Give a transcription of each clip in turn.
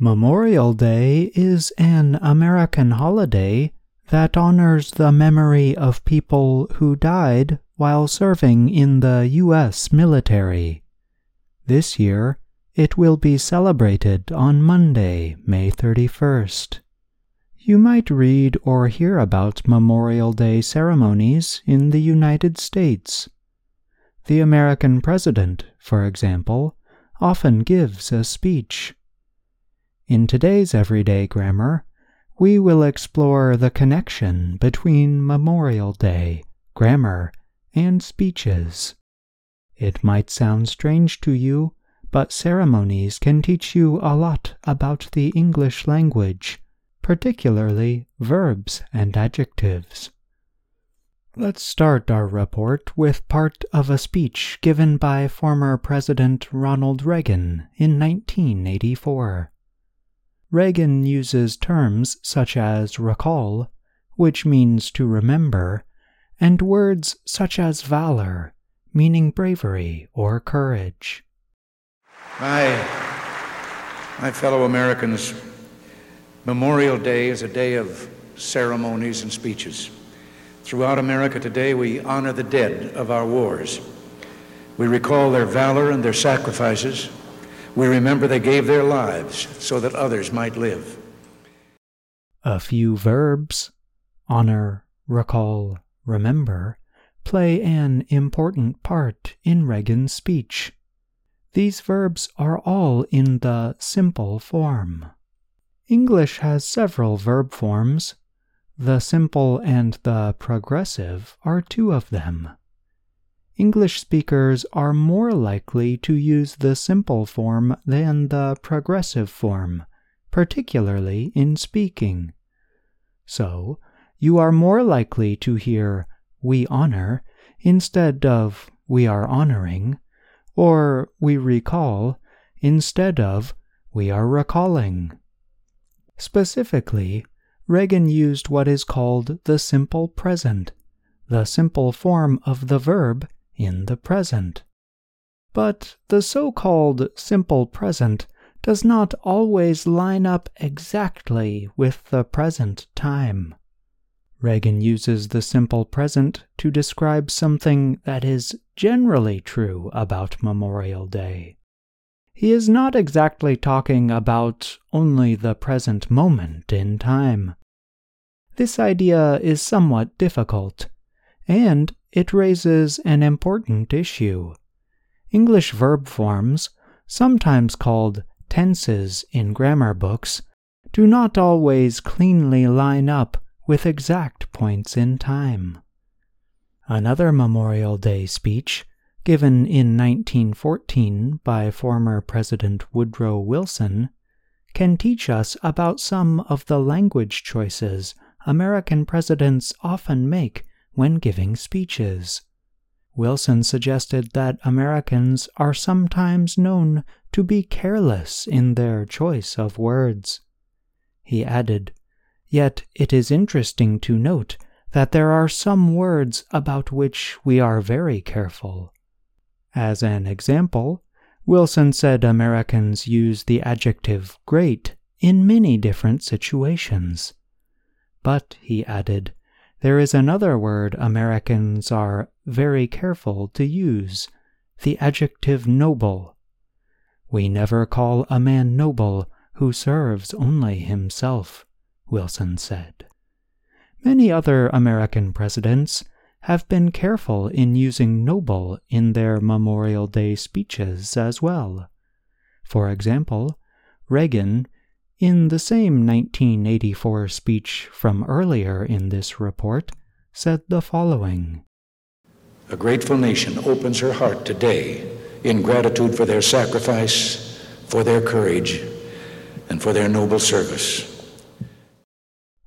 Memorial Day is an American holiday that honors the memory of people who died while serving in the U.S. military. This year, it will be celebrated on Monday, May 31st. You might read or hear about Memorial Day ceremonies in the United States. The American president, for example, often gives a speech. In today's everyday grammar, we will explore the connection between Memorial Day, grammar, and speeches. It might sound strange to you, but ceremonies can teach you a lot about the English language, particularly verbs and adjectives. Let's start our report with part of a speech given by former President Ronald Reagan in 1984. Reagan uses terms such as recall, which means to remember, and words such as valor, meaning bravery or courage. My, my fellow Americans, Memorial Day is a day of ceremonies and speeches. Throughout America today, we honor the dead of our wars. We recall their valor and their sacrifices. We remember they gave their lives so that others might live. A few verbs honor, recall, remember play an important part in Reagan's speech. These verbs are all in the simple form. English has several verb forms. The simple and the progressive are two of them. English speakers are more likely to use the simple form than the progressive form, particularly in speaking. So, you are more likely to hear we honor instead of we are honoring or we recall instead of we are recalling. Specifically, Reagan used what is called the simple present, the simple form of the verb in the present. But the so called simple present does not always line up exactly with the present time. Reagan uses the simple present to describe something that is generally true about Memorial Day. He is not exactly talking about only the present moment in time. This idea is somewhat difficult, and it raises an important issue. English verb forms, sometimes called tenses in grammar books, do not always cleanly line up with exact points in time. Another Memorial Day speech, given in 1914 by former President Woodrow Wilson, can teach us about some of the language choices American presidents often make when giving speeches. Wilson suggested that Americans are sometimes known to be careless in their choice of words. He added, Yet it is interesting to note that there are some words about which we are very careful. As an example, Wilson said Americans use the adjective great in many different situations. But, he added, there is another word Americans are very careful to use the adjective noble. We never call a man noble who serves only himself. Wilson said. Many other American presidents have been careful in using noble in their Memorial Day speeches as well. For example, Reagan, in the same 1984 speech from earlier in this report, said the following A grateful nation opens her heart today in gratitude for their sacrifice, for their courage, and for their noble service.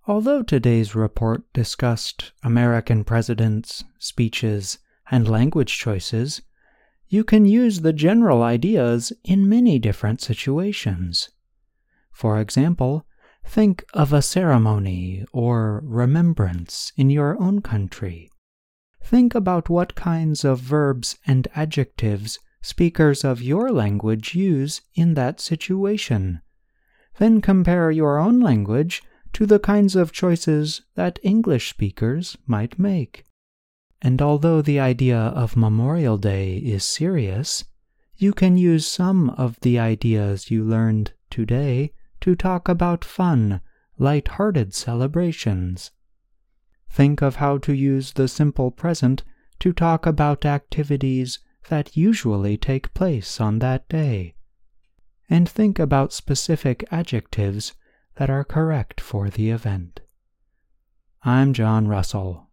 Although today's report discussed American presidents, speeches, and language choices, you can use the general ideas in many different situations. For example, think of a ceremony or remembrance in your own country. Think about what kinds of verbs and adjectives speakers of your language use in that situation then compare your own language to the kinds of choices that English speakers might make. And although the idea of Memorial Day is serious, you can use some of the ideas you learned today to talk about fun, light-hearted celebrations. Think of how to use the simple present to talk about activities that usually take place on that day. And think about specific adjectives that are correct for the event. I'm John Russell